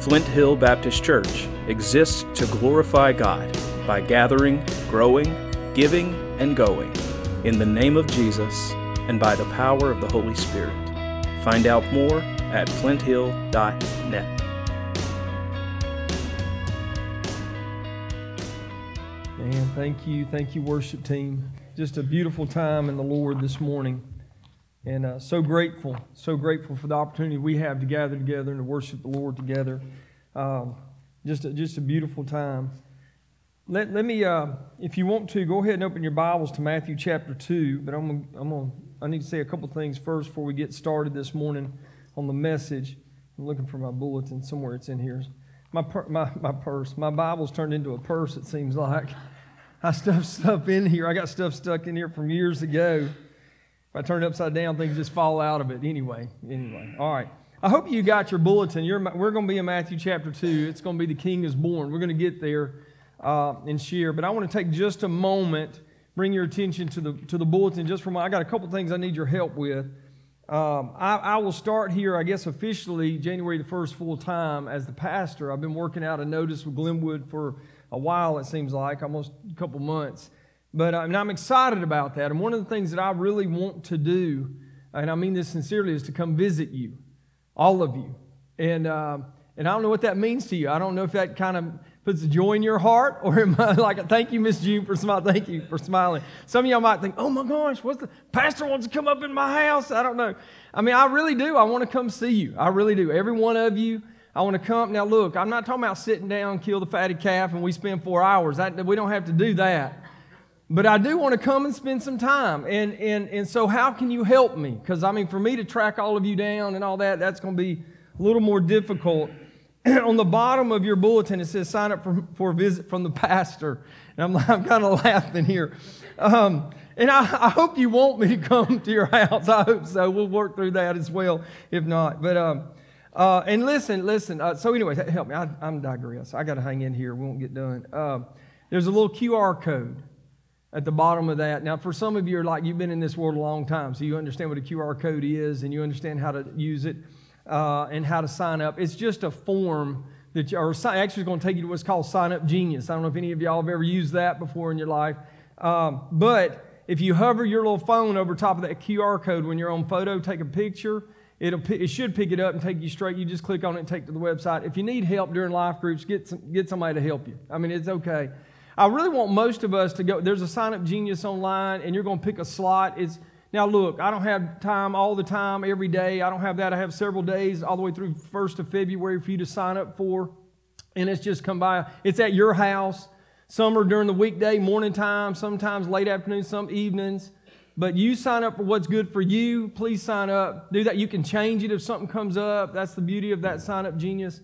Flint Hill Baptist Church exists to glorify God by gathering, growing, giving, and going in the name of Jesus and by the power of the Holy Spirit. Find out more at flinthill.net. And thank you. Thank you, worship team. Just a beautiful time in the Lord this morning. And uh, so grateful, so grateful for the opportunity we have to gather together and to worship the Lord together. Um, just, a, just a beautiful time. Let, let me, uh, if you want to, go ahead and open your Bibles to Matthew chapter 2. But I'm I'm gonna, I need to say a couple things first before we get started this morning on the message. I'm looking for my bulletin. Somewhere it's in here. My, my, my purse. My Bible's turned into a purse, it seems like. I stuffed stuff in here. I got stuff stuck in here from years ago. If I turn it upside down, things just fall out of it. Anyway, anyway. All right. I hope you got your bulletin. You're, we're going to be in Matthew chapter 2. It's going to be the King is born. We're going to get there uh, and share. But I want to take just a moment, bring your attention to the, to the bulletin just for my, I got a couple things I need your help with. Um, I, I, will start here, I guess, officially January the 1st, full time as the pastor. I've been working out a notice with Glenwood for a while, it seems like, almost a couple months. But uh, and I'm excited about that. And one of the things that I really want to do, and I mean this sincerely, is to come visit you, all of you. And, uh, and I don't know what that means to you. I don't know if that kind of puts joy in your heart, or am I like, thank you, Miss June, for smiling. Thank you for smiling. Some of y'all might think, oh my gosh, what's the pastor wants to come up in my house? I don't know. I mean, I really do. I want to come see you. I really do. Every one of you. I want to come. Now, look, I'm not talking about sitting down, kill the fatty calf, and we spend four hours. We don't have to do that. But I do want to come and spend some time. And, and, and so, how can you help me? Because, I mean, for me to track all of you down and all that, that's going to be a little more difficult. On the bottom of your bulletin, it says sign up for, for a visit from the pastor. And I'm, I'm kind of laughing here. Um, and I, I, hope you want me to come to your house. I hope so. We'll work through that as well, if not. But, um, uh, and listen, listen. Uh, so, anyways, help me. I, am digress. I got to hang in here. We won't get done. Uh, there's a little QR code at the bottom of that. Now, for some of you are like, you've been in this world a long time, so you understand what a QR code is and you understand how to use it uh, and how to sign up. It's just a form that you, or actually going to take you to what's called Sign Up Genius. I don't know if any of y'all have ever used that before in your life. Um, but if you hover your little phone over top of that QR code when you're on photo, take a picture, it'll, it should pick it up and take you straight. You just click on it and take it to the website. If you need help during life groups, get, some, get somebody to help you. I mean, it's okay. I really want most of us to go. There's a sign up genius online, and you're going to pick a slot. It's now look, I don't have time all the time every day. I don't have that. I have several days all the way through 1st of February for you to sign up for. And it's just come by. It's at your house. Some are during the weekday, morning time, sometimes late afternoon, some evenings. But you sign up for what's good for you. Please sign up. Do that. You can change it if something comes up. That's the beauty of that sign up genius.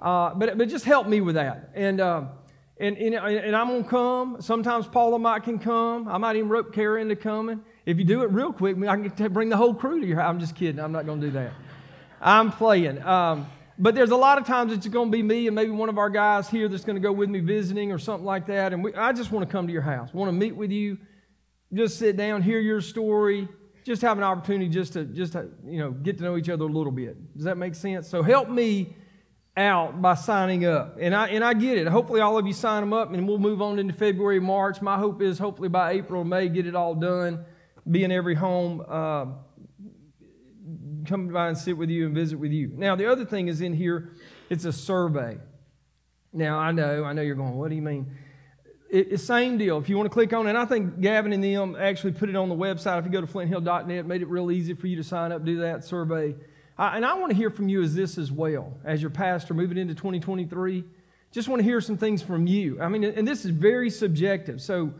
Uh, but, but just help me with that. And uh, and, and, and I'm going to come. Sometimes Paula might can come. I might even rope Kara into coming. If you do it real quick, I can bring the whole crew to your house. I'm just kidding. I'm not going to do that. I'm playing. Um, but there's a lot of times it's going to be me and maybe one of our guys here that's going to go with me visiting or something like that. And we, I just want to come to your house. want to meet with you, just sit down, hear your story, just have an opportunity just to just to, you know get to know each other a little bit. Does that make sense? So help me out by signing up. And I, and I get it. Hopefully, all of you sign them up, and we'll move on into February, March. My hope is hopefully by April, May, get it all done, be in every home, uh, come by and sit with you and visit with you. Now, the other thing is in here, it's a survey. Now, I know, I know you're going, what do you mean? it's the same deal. If you want to click on it, and I think Gavin and them actually put it on the website. If you go to flinthill.net, made it real easy for you to sign up, do that survey. And I want to hear from you as this as well, as your pastor moving into 2023. Just want to hear some things from you. I mean, and this is very subjective. So,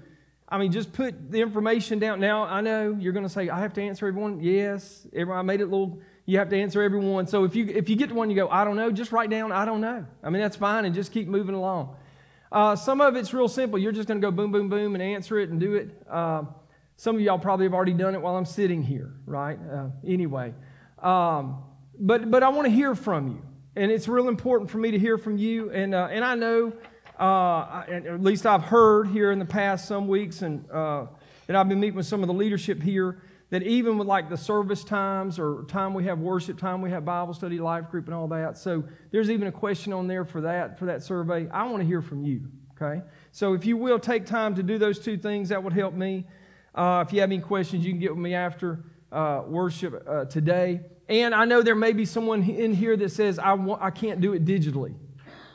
I mean, just put the information down. Now, I know you're going to say, I have to answer everyone. Yes, Everyone I made it a little, you have to answer everyone. So if you, if you get to one, you go, I don't know, just write down, I don't know. I mean, that's fine, and just keep moving along. Uh, some of it's real simple. You're just going to go boom, boom, boom and answer it and do it. Uh, some of y'all probably have already done it while I'm sitting here, right? Uh, anyway. Um, but, but I want to hear from you. And it's real important for me to hear from you. And, uh, and I know, uh, at least I've heard here in the past some weeks, and, uh, and I've been meeting with some of the leadership here, that even with like the service times or time we have worship time, we have Bible study, life group, and all that. So there's even a question on there for that, for that survey. I want to hear from you, okay? So if you will take time to do those two things, that would help me. Uh, if you have any questions, you can get with me after uh, worship uh, today. And I know there may be someone in here that says, I, want, I can't do it digitally.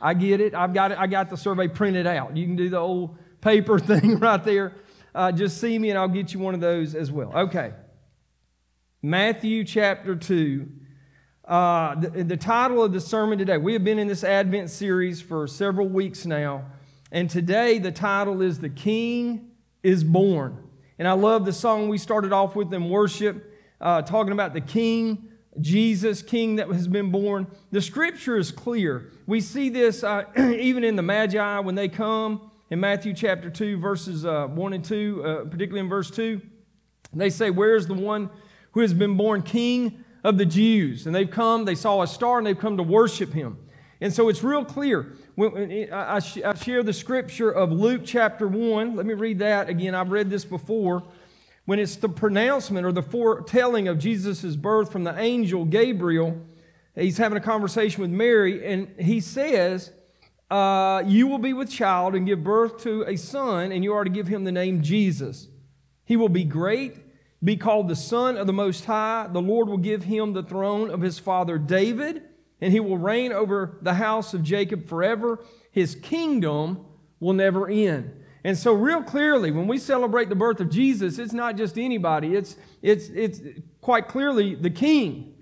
I get it. I've got it. I got the survey printed out. You can do the old paper thing right there. Uh, just see me and I'll get you one of those as well. Okay. Matthew chapter 2. Uh, the, the title of the sermon today, we have been in this Advent series for several weeks now, and today the title is The King is Born. And I love the song we started off with in worship, uh, talking about the King, Jesus, King that has been born. The scripture is clear. We see this uh, even in the Magi when they come in Matthew chapter 2, verses uh, 1 and 2, uh, particularly in verse 2. They say, Where's the one who has been born king of the Jews. And they've come, they saw a star, and they've come to worship him. And so it's real clear. I share the scripture of Luke chapter 1. Let me read that again. I've read this before. When it's the pronouncement or the foretelling of Jesus' birth from the angel Gabriel, he's having a conversation with Mary, and he says, uh, You will be with child and give birth to a son, and you are to give him the name Jesus. He will be great be called the Son of the Most High. The Lord will give him the throne of his father David, and he will reign over the house of Jacob forever. His kingdom will never end. And so, real clearly, when we celebrate the birth of Jesus, it's not just anybody, it's, it's, it's quite clearly the king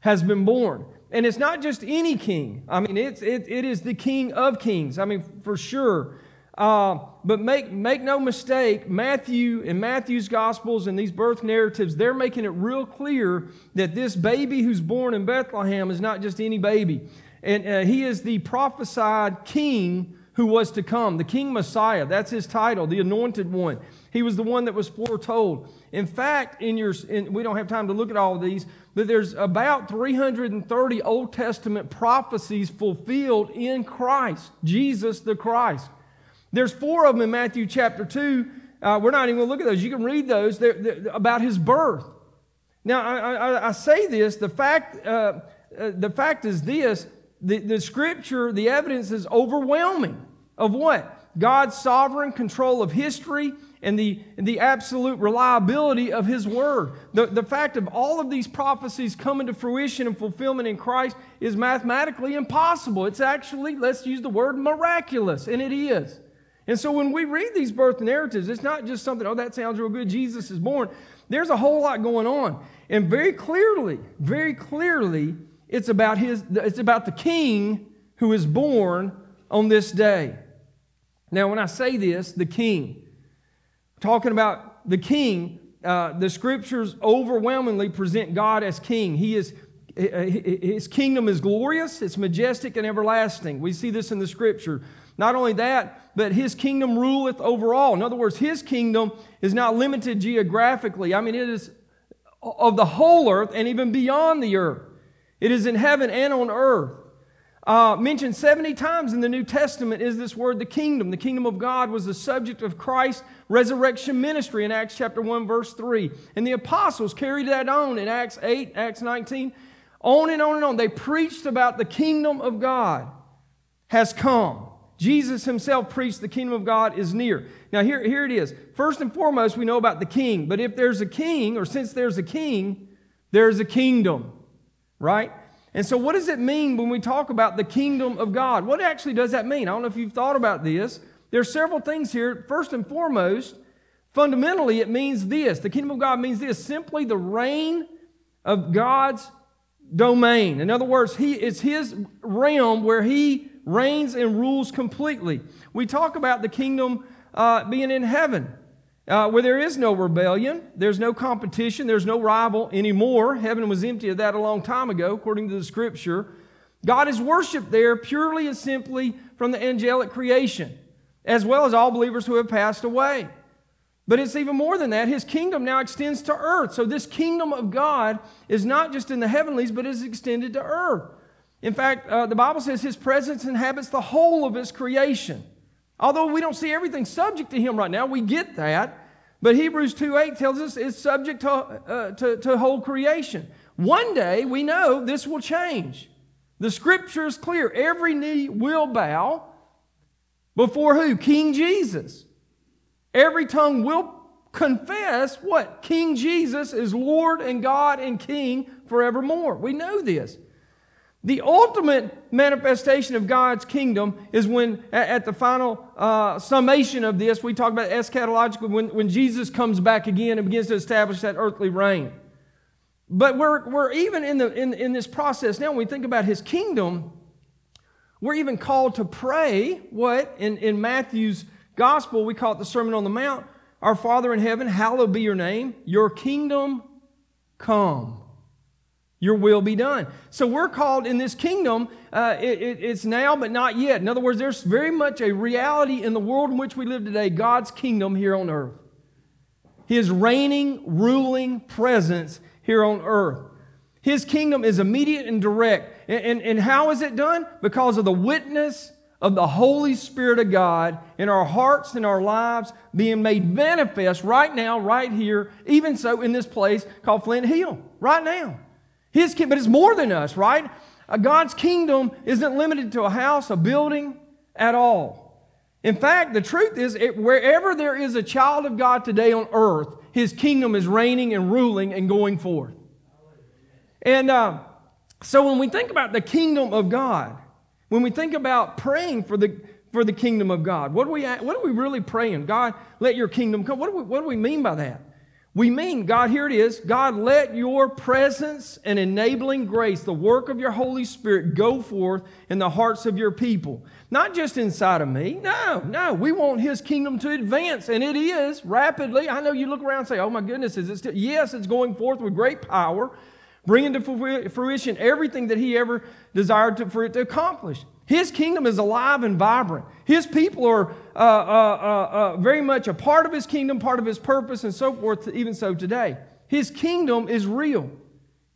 has been born. And it's not just any king. I mean, it's, it, it is the king of kings. I mean, for sure. Uh, but make, make no mistake, Matthew and Matthew's Gospels and these birth narratives, they're making it real clear that this baby who's born in Bethlehem is not just any baby. And uh, he is the prophesied king who was to come, the King Messiah. That's his title, the anointed one. He was the one that was foretold. In fact, in your, in, we don't have time to look at all of these, but there's about 330 Old Testament prophecies fulfilled in Christ, Jesus the Christ. There's four of them in Matthew chapter 2. Uh, we're not even going to look at those. You can read those they're, they're about his birth. Now, I, I, I say this, the fact, uh, uh, the fact is this the, the scripture, the evidence is overwhelming of what? God's sovereign control of history and the, the absolute reliability of His Word. The, the fact of all of these prophecies coming to fruition and fulfillment in Christ is mathematically impossible. It's actually, let's use the word miraculous, and it is. And so when we read these birth narratives, it's not just something, oh, that sounds real good, Jesus is born. There's a whole lot going on. And very clearly, very clearly, it's about his it's about the king who is born on this day. Now, when I say this, the king, talking about the king, uh, the scriptures overwhelmingly present God as king. He is his kingdom is glorious, it's majestic and everlasting. We see this in the scripture. Not only that, but his kingdom ruleth over all. In other words, his kingdom is not limited geographically. I mean, it is of the whole earth and even beyond the earth. It is in heaven and on earth. Uh, mentioned 70 times in the New Testament is this word, the kingdom. The kingdom of God was the subject of Christ's resurrection ministry in Acts chapter 1, verse 3. And the apostles carried that on in Acts 8, Acts 19, on and on and on. They preached about the kingdom of God has come. Jesus himself preached the kingdom of God is near. Now, here, here it is. First and foremost, we know about the king. But if there's a king, or since there's a king, there's a kingdom, right? And so, what does it mean when we talk about the kingdom of God? What actually does that mean? I don't know if you've thought about this. There's several things here. First and foremost, fundamentally, it means this the kingdom of God means this simply the reign of God's domain. In other words, he, it's his realm where he reigns and rules completely. We talk about the kingdom uh, being in heaven, uh, where there is no rebellion, there's no competition, there's no rival anymore. Heaven was empty of that a long time ago, according to the scripture. God is worshiped there purely and simply from the angelic creation, as well as all believers who have passed away. But it's even more than that. His kingdom now extends to earth. So, this kingdom of God is not just in the heavenlies, but is extended to earth. In fact, uh, the Bible says his presence inhabits the whole of his creation. Although we don't see everything subject to him right now, we get that. But Hebrews 2 8 tells us it's subject to, uh, to, to whole creation. One day, we know this will change. The scripture is clear. Every knee will bow before who? King Jesus. Every tongue will confess what? King Jesus is Lord and God and King forevermore. We know this. The ultimate manifestation of God's kingdom is when, at the final uh, summation of this, we talk about eschatological, when, when Jesus comes back again and begins to establish that earthly reign. But we're, we're even in, the, in, in this process now, when we think about his kingdom, we're even called to pray what? In, in Matthew's gospel, we call it the Sermon on the Mount. Our Father in heaven, hallowed be your name. Your kingdom come. Your will be done. So we're called in this kingdom, uh, it, it, it's now but not yet. In other words, there's very much a reality in the world in which we live today God's kingdom here on earth. His reigning, ruling presence here on earth. His kingdom is immediate and direct. And, and, and how is it done? Because of the witness of the Holy Spirit of God in our hearts and our lives being made manifest right now, right here, even so in this place called Flint Hill, right now. His kingdom, but it's more than us, right? Uh, God's kingdom isn't limited to a house, a building at all. In fact, the truth is, it, wherever there is a child of God today on earth, his kingdom is reigning and ruling and going forth. And uh, so when we think about the kingdom of God, when we think about praying for the, for the kingdom of God, what are, we, what are we really praying? God, let your kingdom come. What do we, what do we mean by that? We mean, God, here it is. God, let your presence and enabling grace, the work of your Holy Spirit, go forth in the hearts of your people. Not just inside of me. No, no. We want His kingdom to advance, and it is rapidly. I know you look around and say, oh my goodness, is it still? Yes, it's going forth with great power, bringing to fruition everything that He ever desired to, for it to accomplish. His kingdom is alive and vibrant. His people are uh, uh, uh, uh, very much a part of His kingdom, part of His purpose, and so forth, even so today. His kingdom is real,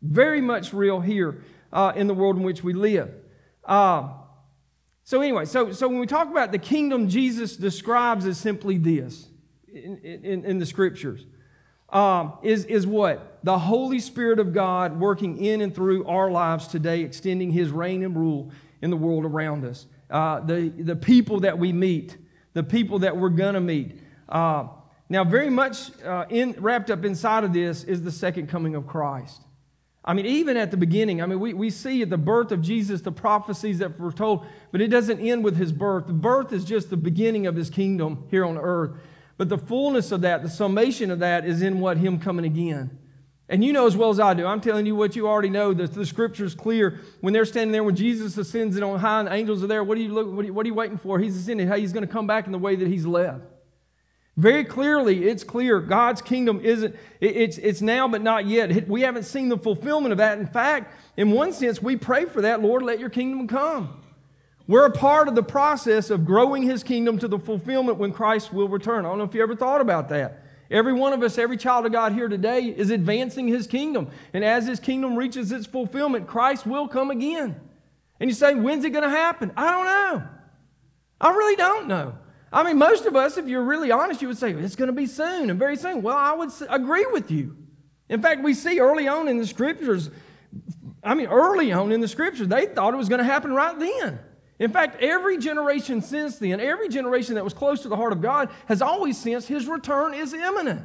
very much real here uh, in the world in which we live. Uh, so, anyway, so, so when we talk about the kingdom, Jesus describes as simply this in, in, in the scriptures um, is, is what? The Holy Spirit of God working in and through our lives today, extending His reign and rule in the world around us. Uh, the, the people that we meet, the people that we're going to meet. Uh, now, very much uh, in, wrapped up inside of this is the second coming of Christ. I mean, even at the beginning, I mean, we, we see at the birth of Jesus the prophecies that were told, but it doesn't end with his birth. The birth is just the beginning of his kingdom here on earth. But the fullness of that, the summation of that, is in what him coming again. And you know as well as I do, I'm telling you what you already know. The, the scripture is clear. When they're standing there, when Jesus ascends and on high and the angels are there, what are you, look, what are you, what are you waiting for? He's ascending. How he's going to come back in the way that he's left. Very clearly, it's clear God's kingdom isn't, it, it's, it's now but not yet. We haven't seen the fulfillment of that. In fact, in one sense, we pray for that. Lord, let your kingdom come. We're a part of the process of growing his kingdom to the fulfillment when Christ will return. I don't know if you ever thought about that. Every one of us, every child of God here today is advancing his kingdom. And as his kingdom reaches its fulfillment, Christ will come again. And you say, when's it going to happen? I don't know. I really don't know. I mean, most of us, if you're really honest, you would say, it's going to be soon and very soon. Well, I would agree with you. In fact, we see early on in the scriptures, I mean, early on in the scriptures, they thought it was going to happen right then. In fact, every generation since then, every generation that was close to the heart of God has always sensed his return is imminent.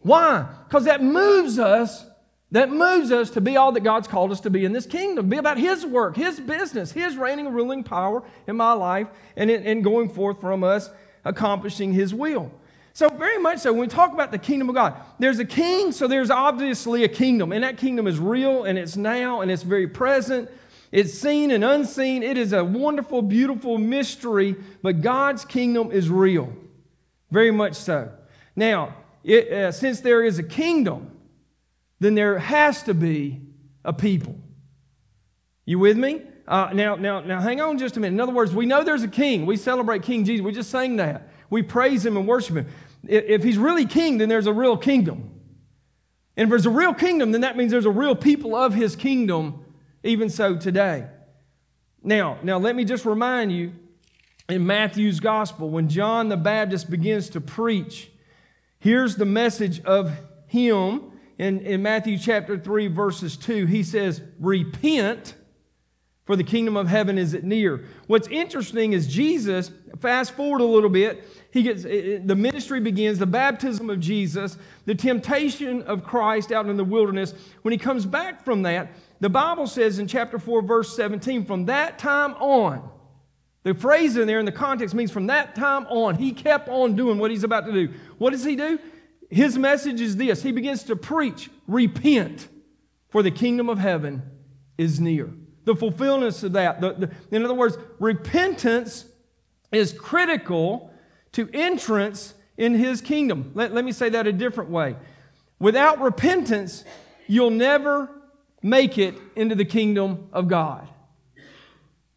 Why? Because that moves us, that moves us to be all that God's called us to be in this kingdom, be about his work, his business, his reigning ruling power in my life, and, and going forth from us accomplishing his will. So, very much so, when we talk about the kingdom of God, there's a king, so there's obviously a kingdom, and that kingdom is real, and it's now, and it's very present. It's seen and unseen. It is a wonderful, beautiful mystery, but God's kingdom is real. Very much so. Now, it, uh, since there is a kingdom, then there has to be a people. You with me? Uh, now, now, now, hang on just a minute. In other words, we know there's a king. We celebrate King Jesus. We just sang that. We praise him and worship him. If he's really king, then there's a real kingdom. And if there's a real kingdom, then that means there's a real people of his kingdom even so today. Now, now let me just remind you in Matthew's gospel, when John the Baptist begins to preach, Here's the message of him in, in Matthew chapter 3, verses 2. He says, Repent, for the kingdom of heaven is at near. What's interesting is Jesus, fast forward a little bit, he gets the ministry begins, the baptism of Jesus, the temptation of Christ out in the wilderness. When he comes back from that, the Bible says in chapter 4, verse 17, from that time on, the phrase in there in the context means from that time on, he kept on doing what he's about to do. What does he do? His message is this He begins to preach, repent, for the kingdom of heaven is near. The fulfillment of that. The, the, in other words, repentance is critical to entrance in his kingdom. Let, let me say that a different way. Without repentance, you'll never make it into the kingdom of God.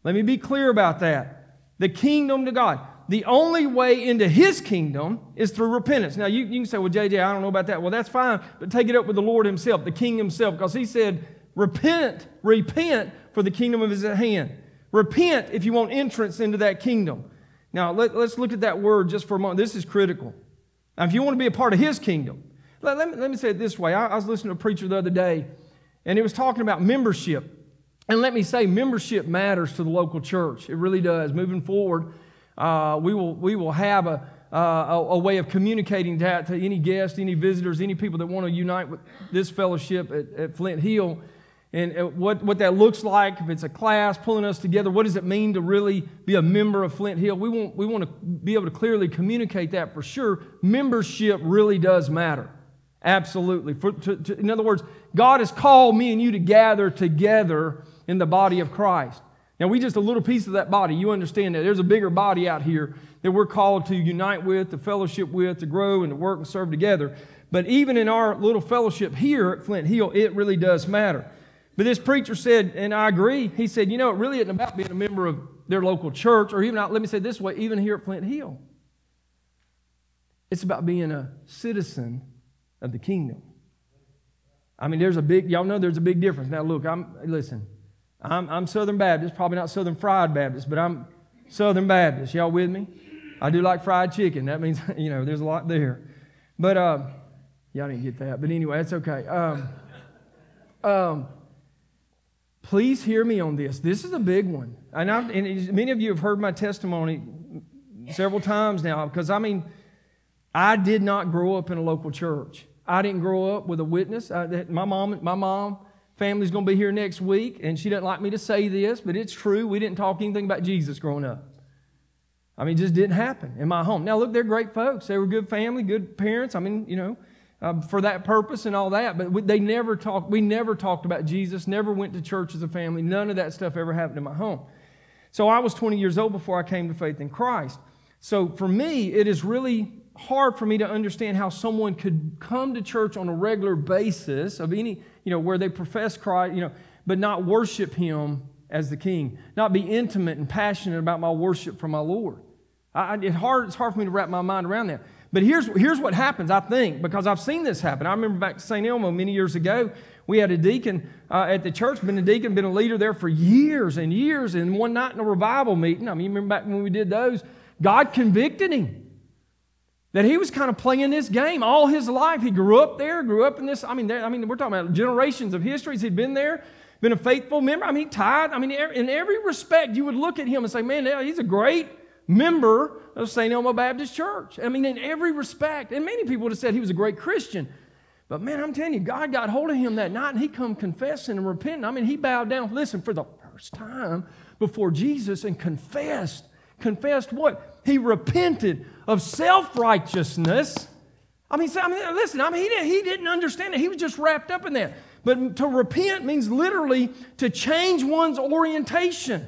Let me be clear about that. The kingdom to God. The only way into his kingdom is through repentance. Now, you, you can say, well, JJ, I don't know about that. Well, that's fine, but take it up with the Lord himself, the king himself, because he said, repent, repent, for the kingdom of his at hand. Repent if you want entrance into that kingdom. Now, let, us look at that word just for a moment. This is critical. Now, if you want to be a part of his kingdom, let, let, me, let me say it this way. I, I was listening to a preacher the other day, and he was talking about membership. And let me say, membership matters to the local church. It really does. Moving forward, uh, we, will, we will have a, uh, a, a, way of communicating that to any guests, any visitors, any people that want to unite with this fellowship at, at Flint Hill. And uh, what, what that looks like, if it's a class pulling us together, what does it mean to really be a member of Flint Hill? We want, we want to be able to clearly communicate that for sure. Membership really does matter. Absolutely. For, to, to, in other words, God has called me and you to gather together in the body of Christ. Now, we just a little piece of that body. You understand that there's a bigger body out here that we're called to unite with, to fellowship with, to grow and to work and serve together. But even in our little fellowship here at Flint Hill, it really does matter. But this preacher said, and I agree, he said, you know, it really isn't about being a member of their local church, or even, let me say this way, even here at Flint Hill. It's about being a citizen of the kingdom. I mean, there's a big, y'all know there's a big difference. Now, look, I'm, listen, I'm, I'm Southern Baptist, probably not Southern Fried Baptist, but I'm Southern Baptist. Y'all with me? I do like fried chicken. That means, you know, there's a lot there. But, uh, y'all didn't get that. But anyway, that's okay. Um, um, please hear me on this. This is a big one. And, I've, and many of you have heard my testimony several times now because, I mean, I did not grow up in a local church. I didn't grow up with a witness. I, my mom, my mom, family's going to be here next week, and she doesn't like me to say this, but it's true. We didn't talk anything about Jesus growing up. I mean, it just didn't happen in my home. Now, look, they're great folks. They were good family, good parents. I mean, you know, um, for that purpose and all that. But they never talked. We never talked about Jesus. Never went to church as a family. None of that stuff ever happened in my home. So I was 20 years old before I came to faith in Christ. So for me, it is really hard for me to understand how someone could come to church on a regular basis of any, you know, where they profess Christ, you know, but not worship Him as the King, not be intimate and passionate about my worship for my Lord. I, it's, hard, it's hard for me to wrap my mind around that. But here's, here's what happens, I think, because I've seen this happen. I remember back to St. Elmo many years ago, we had a deacon uh, at the church, been a deacon, been a leader there for years and years. And one night in a revival meeting, I mean, remember back when we did those, God convicted him that he was kind of playing this game all his life. He grew up there, grew up in this. I mean, there, I mean, we're talking about generations of histories. He'd been there, been a faithful member. I mean, tied. I mean, in every respect, you would look at him and say, man, he's a great member of St. Elmo Baptist Church. I mean, in every respect. And many people would have said he was a great Christian. But man, I'm telling you, God got hold of him that night and he come confessing and repenting. I mean, he bowed down, listen, for the first time before Jesus and confessed. Confessed what? He repented of self righteousness. I mean, I mean, listen, I mean, he, didn't, he didn't understand it. He was just wrapped up in that. But to repent means literally to change one's orientation.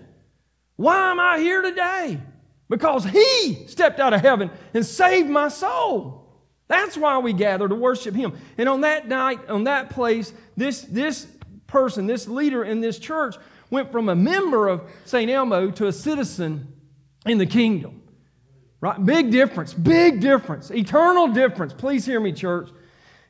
Why am I here today? because He stepped out of heaven and saved my soul. That's why we gather to worship Him. And on that night, on that place, this, this person, this leader in this church, went from a member of St. Elmo to a citizen in the kingdom. Right? Big difference, big difference, eternal difference. Please hear me, church.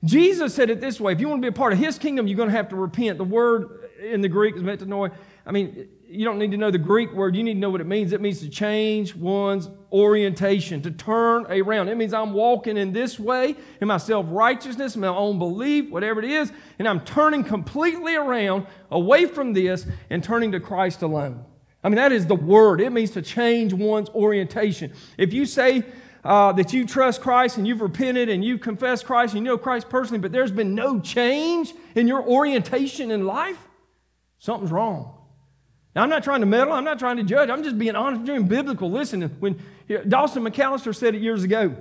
Jesus said it this way if you want to be a part of His kingdom, you're going to have to repent. The word in the Greek is metanoia. I mean, you don't need to know the Greek word. You need to know what it means. It means to change one's orientation, to turn around. It means I'm walking in this way in my self righteousness, my own belief, whatever it is, and I'm turning completely around away from this and turning to Christ alone. I mean, that is the word. It means to change one's orientation. If you say, uh, that you trust Christ and you've repented and you've confessed Christ and you know Christ personally, but there's been no change in your orientation in life, something's wrong. Now, I'm not trying to meddle. I'm not trying to judge. I'm just being honest, doing biblical. Listen, when Dawson McAllister said it years ago,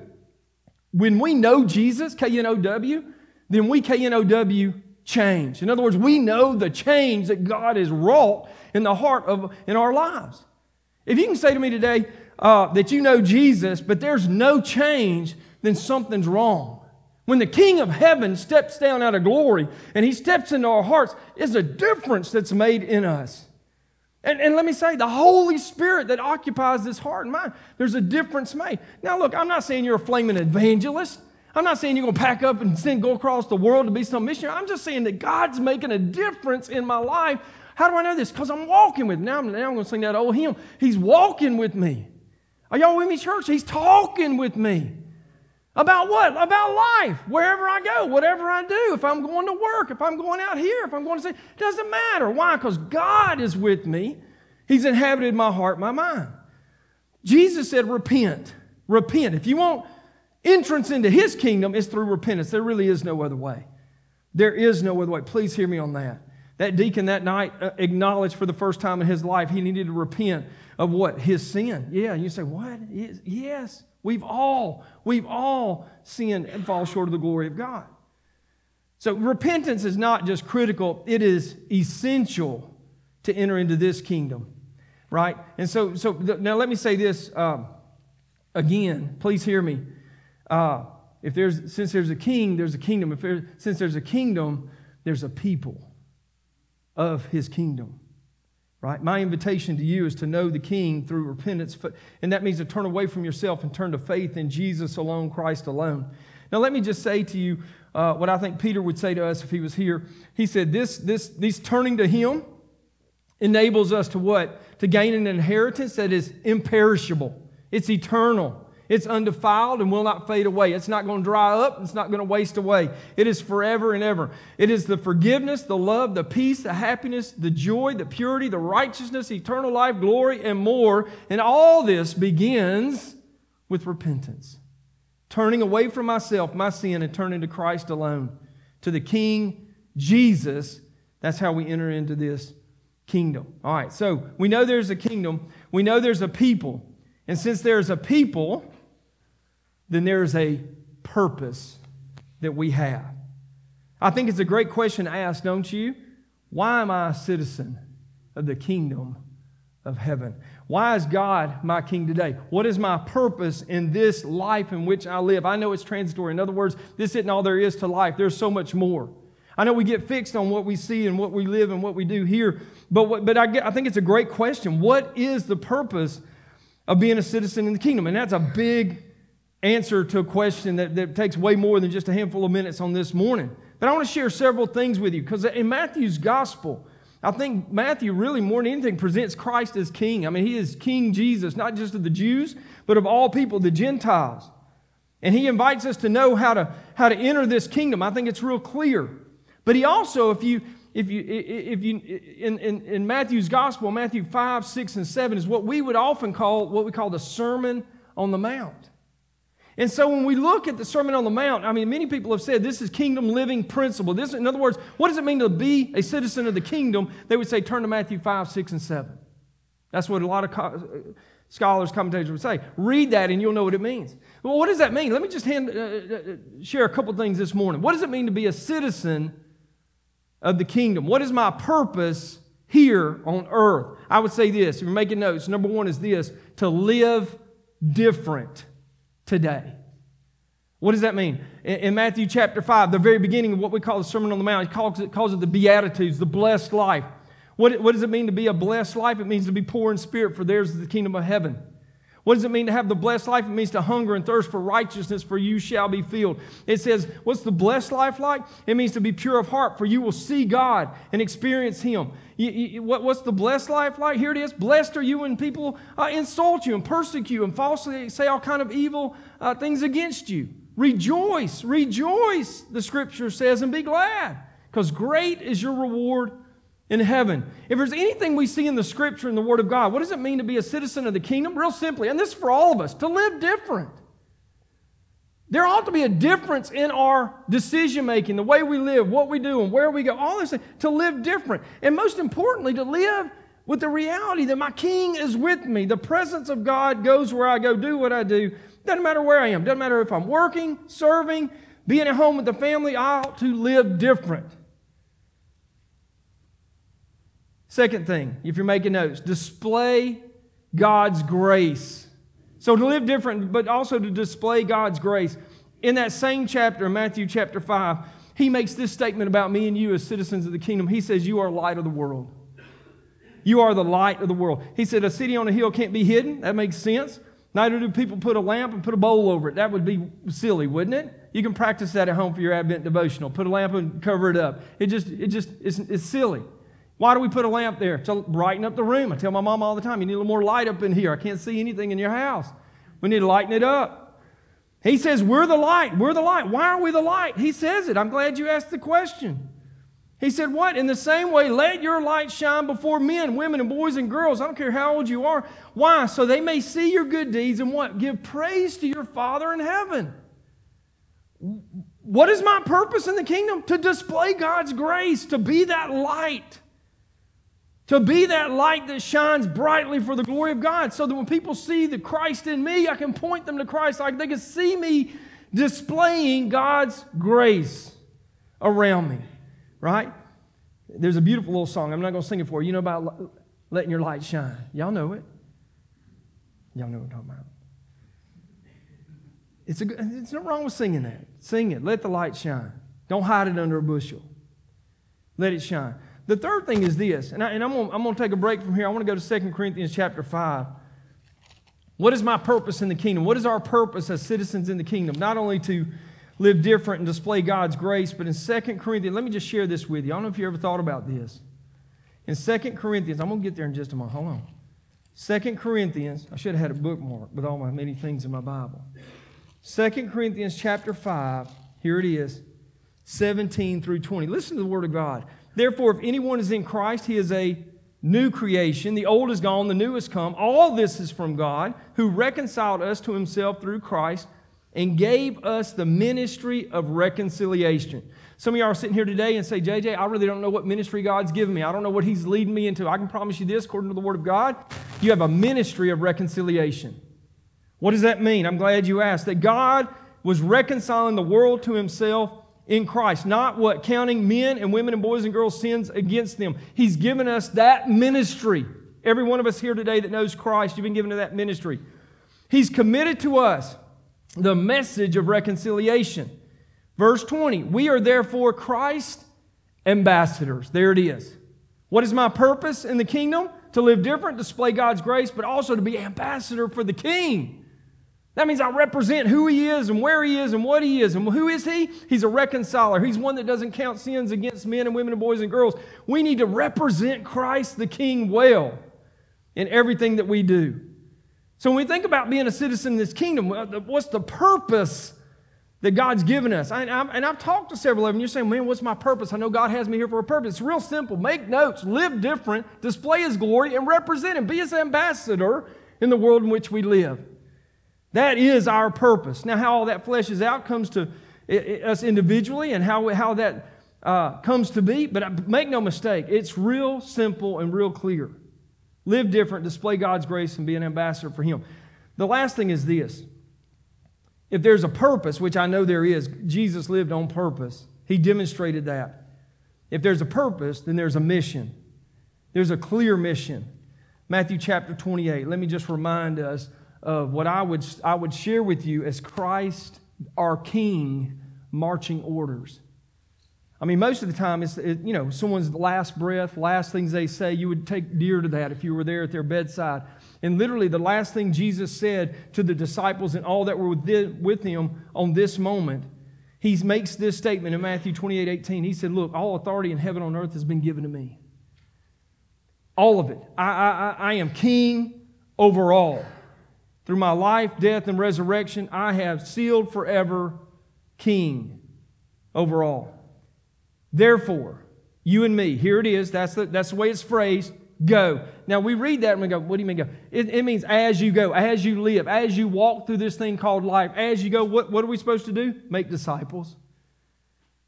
when we know Jesus, K N O W, then we K N O W change. In other words, we know the change that God has wrought in the heart of in our lives. If you can say to me today uh, that you know Jesus, but there's no change, then something's wrong. When the King of Heaven steps down out of glory and he steps into our hearts, there's a difference that's made in us. And, and let me say, the Holy Spirit that occupies this heart and mind, there's a difference made. Now, look, I'm not saying you're a flaming evangelist. I'm not saying you're going to pack up and send, go across the world to be some missionary. I'm just saying that God's making a difference in my life. How do I know this? Because I'm walking with him. Now, now I'm going to sing that old hymn. He's walking with me. Are y'all with me, church? He's talking with me. About what? About life. Wherever I go, whatever I do, if I'm going to work, if I'm going out here, if I'm going to say, it doesn't matter. Why? Because God is with me. He's inhabited my heart, my mind. Jesus said, repent. Repent. If you want entrance into his kingdom, it's through repentance. There really is no other way. There is no other way. Please hear me on that. That deacon that night uh, acknowledged for the first time in his life he needed to repent of what? His sin. Yeah, you say, what? Yes. We've all, we've all sinned and fall short of the glory of God. So repentance is not just critical, it is essential to enter into this kingdom, right? And so, so now let me say this um, again. Please hear me. Uh, if there's since there's a king, there's a kingdom. If there, since there's a kingdom, there's a people of his kingdom right? My invitation to you is to know the King through repentance, and that means to turn away from yourself and turn to faith in Jesus alone, Christ alone. Now, let me just say to you uh, what I think Peter would say to us if he was here. He said, "This, this, these turning to Him enables us to what? To gain an inheritance that is imperishable. It's eternal. It's undefiled and will not fade away. It's not going to dry up. It's not going to waste away. It is forever and ever. It is the forgiveness, the love, the peace, the happiness, the joy, the purity, the righteousness, eternal life, glory, and more. And all this begins with repentance. Turning away from myself, my sin, and turning to Christ alone, to the King Jesus. That's how we enter into this kingdom. All right, so we know there's a kingdom, we know there's a people. And since there's a people, then there's a purpose that we have. I think it's a great question to ask, don't you? Why am I a citizen of the kingdom of heaven? Why is God my king today? What is my purpose in this life in which I live? I know it's transitory. In other words, this isn't all there is to life, there's so much more. I know we get fixed on what we see and what we live and what we do here, but, what, but I, get, I think it's a great question. What is the purpose of being a citizen in the kingdom? And that's a big answer to a question that, that takes way more than just a handful of minutes on this morning. But I want to share several things with you because in Matthew's gospel, I think Matthew really more than anything presents Christ as king. I mean, he is King Jesus, not just of the Jews, but of all people, the Gentiles. And he invites us to know how to, how to enter this kingdom. I think it's real clear. But he also, if you, if you, if you in, in, in Matthew's gospel, Matthew 5, 6, and 7 is what we would often call what we call the Sermon on the Mount. And so when we look at the Sermon on the Mount, I mean, many people have said this is kingdom living principle. This, in other words, what does it mean to be a citizen of the kingdom? They would say, turn to Matthew 5, 6, and 7. That's what a lot of co- scholars, commentators would say. Read that and you'll know what it means. Well, what does that mean? Let me just hand, uh, uh, uh share a couple things this morning. What does it mean to be a citizen of the kingdom? What is my purpose here on earth? I would say this. If you're making notes, number one is this to live different today. What does that mean? In, Matthew chapter 5, the very beginning of what we call the Sermon on the Mount, he calls it, calls it the Beatitudes, the blessed life. What, what does it mean to be a blessed life? It means to be poor in spirit, for theirs is the kingdom of heaven. What does it mean to have the blessed life? It means to hunger and thirst for righteousness, for you shall be filled. It says, What's the blessed life like? It means to be pure of heart, for you will see God and experience Him. You, you, what, what's the blessed life like? Here it is. Blessed are you when people uh, insult you and persecute and falsely say all kind of evil uh, things against you. Rejoice, rejoice, the scripture says, and be glad, because great is your reward in heaven. If there's anything we see in the scripture and the word of God, what does it mean to be a citizen of the kingdom? Real simply, and this is for all of us, to live different. There ought to be a difference in our decision making, the way we live, what we do, and where we go, all this, to live different. And most importantly, to live with the reality that my king is with me. The presence of God goes where I go, do what I do. Doesn't matter where I am, doesn't matter if I'm working, serving, being at home with the family, I ought to live different. Second thing, if you're making notes, display God's grace. So to live different, but also to display God's grace. In that same chapter, Matthew chapter 5, he makes this statement about me and you as citizens of the kingdom. He says, You are light of the world. You are the light of the world. He said, A city on a hill can't be hidden. That makes sense. Neither do people put a lamp and put a bowl over it. That would be silly, wouldn't it? You can practice that at home for your Advent devotional. Put a lamp and cover it up. It just, it just, it's, it's silly. Why do we put a lamp there? To brighten up the room. I tell my mom all the time, you need a little more light up in here. I can't see anything in your house. We need to lighten it up. He says, We're the light. We're the light. Why are we the light? He says it. I'm glad you asked the question. He said, What? In the same way, let your light shine before men, women, and boys and girls. I don't care how old you are. Why? So they may see your good deeds and what? Give praise to your Father in heaven. What is my purpose in the kingdom? To display God's grace, to be that light to be that light that shines brightly for the glory of God, so that when people see the Christ in me, I can point them to Christ. Like they can see me displaying God's grace around me, right? There's a beautiful little song. I'm not going to sing it for you. You know about letting your light shine. Y'all know it. Y'all know what I'm talking about. It's, a, it's not wrong with singing that. Sing it. Let the light shine. Don't hide it under a bushel. Let it shine. The third thing is this, and, I, am going I'm to take a break from here. I want to go to 2 Corinthians chapter 5. What is my purpose in the kingdom? What is our purpose as citizens in the kingdom? Not only to live different and display God's grace, but in 2 Corinthians, let me just share this with you. I don't know if you ever thought about this. In 2 Corinthians, I'm going to get there in just a moment. Hold on. 2 Corinthians, I should have had a bookmark with all my many things in my Bible. 2 Corinthians chapter 5, here it is, 17 through 20. Listen to the word of God. Therefore, if anyone is in Christ, he is a new creation. The old is gone, the new has come. All this is from God, who reconciled us to himself through Christ and gave us the ministry of reconciliation. Some of y'all are sitting here today and say, JJ, I really don't know what ministry God's given me. I don't know what He's leading me into. I can promise you this, according to the Word of God, you have a ministry of reconciliation. What does that mean? I'm glad you asked. That God was reconciling the world to Himself in Christ, not what counting men and women and boys and girls' sins against them. He's given us that ministry. Every one of us here today that knows Christ, you've been given to that ministry. He's committed to us the message of reconciliation. Verse 20, we are therefore Christ ambassadors. There it is. What is my purpose in the kingdom? To live different, display God's grace, but also to be ambassador for the king. That means I represent who he is and where he is and what he is. And who is he? He's a reconciler. He's one that doesn't count sins against men and women and boys and girls. We need to represent Christ the King well in everything that we do. So when we think about being a citizen in this kingdom, uh, what's the purpose that God's given us? and I've talked to several of them. You're saying, man, what's my purpose? I know God has me here for a purpose. It's real simple. Make notes, live different, display his glory, and represent him. Be his ambassador in the world in which we live. That is our purpose. Now, how all that fleshes out comes to us individually and how, how that uh, comes to be, but make no mistake, it's real simple and real clear. Live different, display God's grace, and be an ambassador for Him. The last thing is this if there's a purpose, which I know there is, Jesus lived on purpose, He demonstrated that. If there's a purpose, then there's a mission. There's a clear mission. Matthew chapter 28. Let me just remind us of what I would, I would share with you as Christ, our King, marching orders. I mean, most of the time, it's, it, you know, someone's last breath, last things they say, you would take dear to that if you were there at their bedside. And literally, the last thing Jesus said to the disciples and all that were with him on this moment, he makes this statement in Matthew 28 18. He said, Look, all authority in heaven and earth has been given to me. All of it. I, I, I am king over all. Through my life, death, and resurrection, I have sealed forever king over all. Therefore, you and me, here it is, that's the, that's the way it's phrased, go. Now we read that and we go, what do you mean go? It, it, means as you go, as you live, as you walk through this thing called life, as you go, what, what are we supposed to do? Make disciples.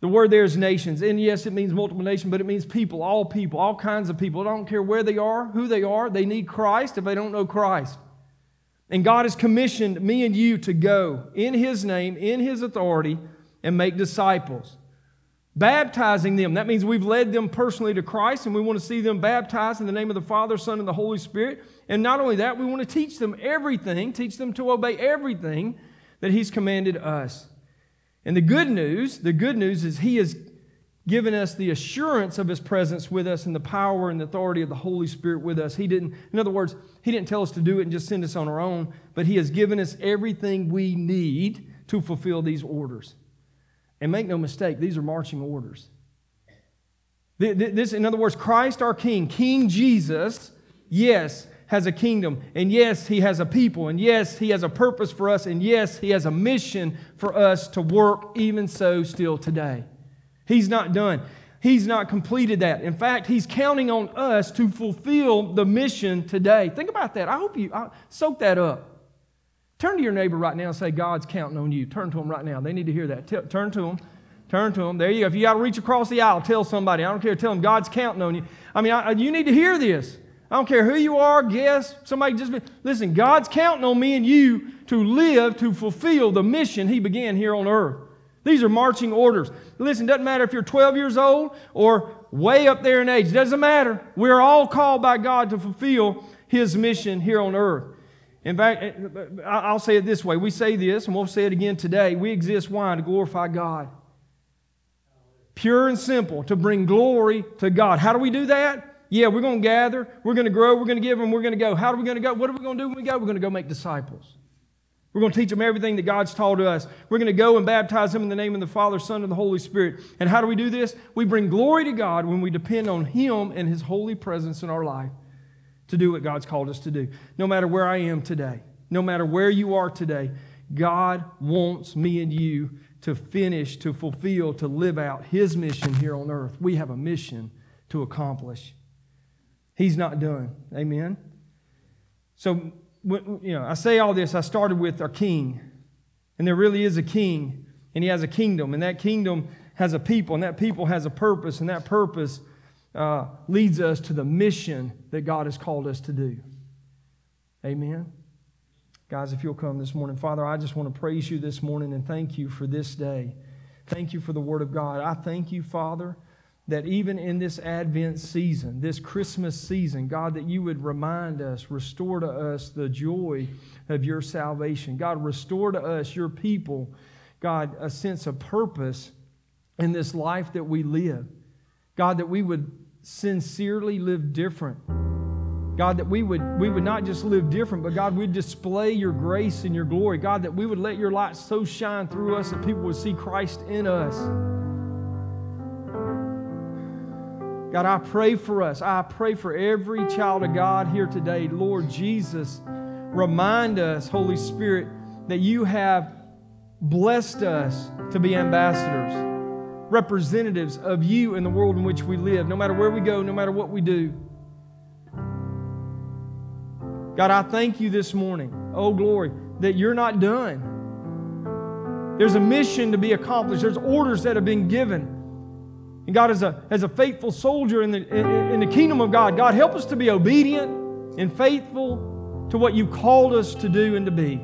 The word there is nations. And yes, it means multiple nations, but it means people, all people, all kinds of people. I don't care where they are, who they are. They need Christ if they don't know Christ. And God has commissioned me and you to go in His name, in His authority, and make disciples baptizing them. That means we've led them personally to Christ and we want to see them baptized in the name of the Father, Son, and the Holy Spirit. And not only that, we want to teach them everything, teach them to obey everything that He's commanded us. And the good news, the good news is He has given us the assurance of His presence with us and the power and the authority of the Holy Spirit with us. He didn't, in other words, He didn't tell us to do it and just send us on our own, but He has given us everything we need to fulfill these orders. And make no mistake, these are marching orders. This, in other words, Christ our King, King Jesus, yes, has a kingdom. And yes, he has a people. And yes, he has a purpose for us. And yes, he has a mission for us to work, even so, still today. He's not done. He's not completed that. In fact, he's counting on us to fulfill the mission today. Think about that. I hope you I, soak that up. Turn to your neighbor right now and say, God's counting on you. Turn to them right now. They need to hear that. T- turn to them. Turn to them. There you go. If you got to reach across the aisle, tell somebody. I don't care. Tell them God's counting on you. I mean, I, you need to hear this. I don't care who you are, guess, somebody just be, listen, God's counting on me and you to live to fulfill the mission He began here on earth. These are marching orders. Listen, doesn't matter if you're 12 years old or way up there in age, doesn't matter. We're all called by God to fulfill His mission here on earth. In fact, eh, I'll say it this way. We say this, and we'll say it again today. We exist why? To glorify God. Pure and simple, to bring glory to God. How do we do that? Yeah, we're going to gather, we're going to grow, we're going to give, and we're going to go. How are we going to go? What are we going to do when we go? We're going to go make disciples. We're going to teach them everything that God's taught us. We're going to go and baptize them in the name of the Father, Son, and the Holy Spirit. And how do we do this? We bring glory to God when we depend on Him and His holy presence in our life to do what God's called us to do. No matter where I am today, no matter where you are today, God wants me and you to finish, to fulfill, to live out His mission here on earth. We have a mission to accomplish. He's not done. Amen. So, you know, I say all this. I started with our King, and there really is a King, and He has a kingdom, and that kingdom has a people, and that people has a purpose, and that purpose uh, leads us to the mission that God has called us to do. Amen. Guys, if you'll come this morning, Father, I just want to praise you this morning and thank you for this day. Thank you for the Word of God. I thank you, Father, that even in this Advent season, this Christmas season, God, that you would remind us, restore to us the joy of your salvation. God, restore to us, your people, God, a sense of purpose in this life that we live. God, that we would sincerely live different. God, that we would, we would not just live different, but God, we'd display your grace and your glory. God, that we would let your light so shine through us that people would see Christ in us. God, I pray for us. I pray for every child of God here today. Lord Jesus, remind us, Holy Spirit, that you have blessed us to be ambassadors representatives of you in the world in which we live, no matter where we go, no matter what we do. God, I thank you this morning, oh glory, that you're not done. There's a mission to be accomplished, there's orders that have been given. And God, as a, as a faithful soldier in the, in, in the kingdom of God, God, help us to be obedient and faithful to what you called us to do and to be.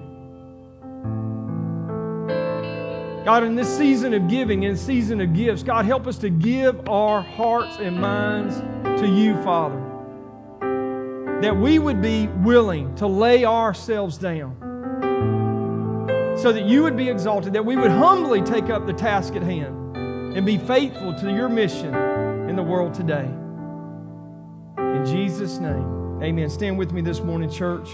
God, in this season of giving, in season of gifts, God, help us to give our hearts and minds to you, Father. That we would be willing to lay ourselves down so that you would be exalted, that we would humbly take up the task at hand. And be faithful to your mission in the world today. In Jesus' name, amen. Stand with me this morning, church.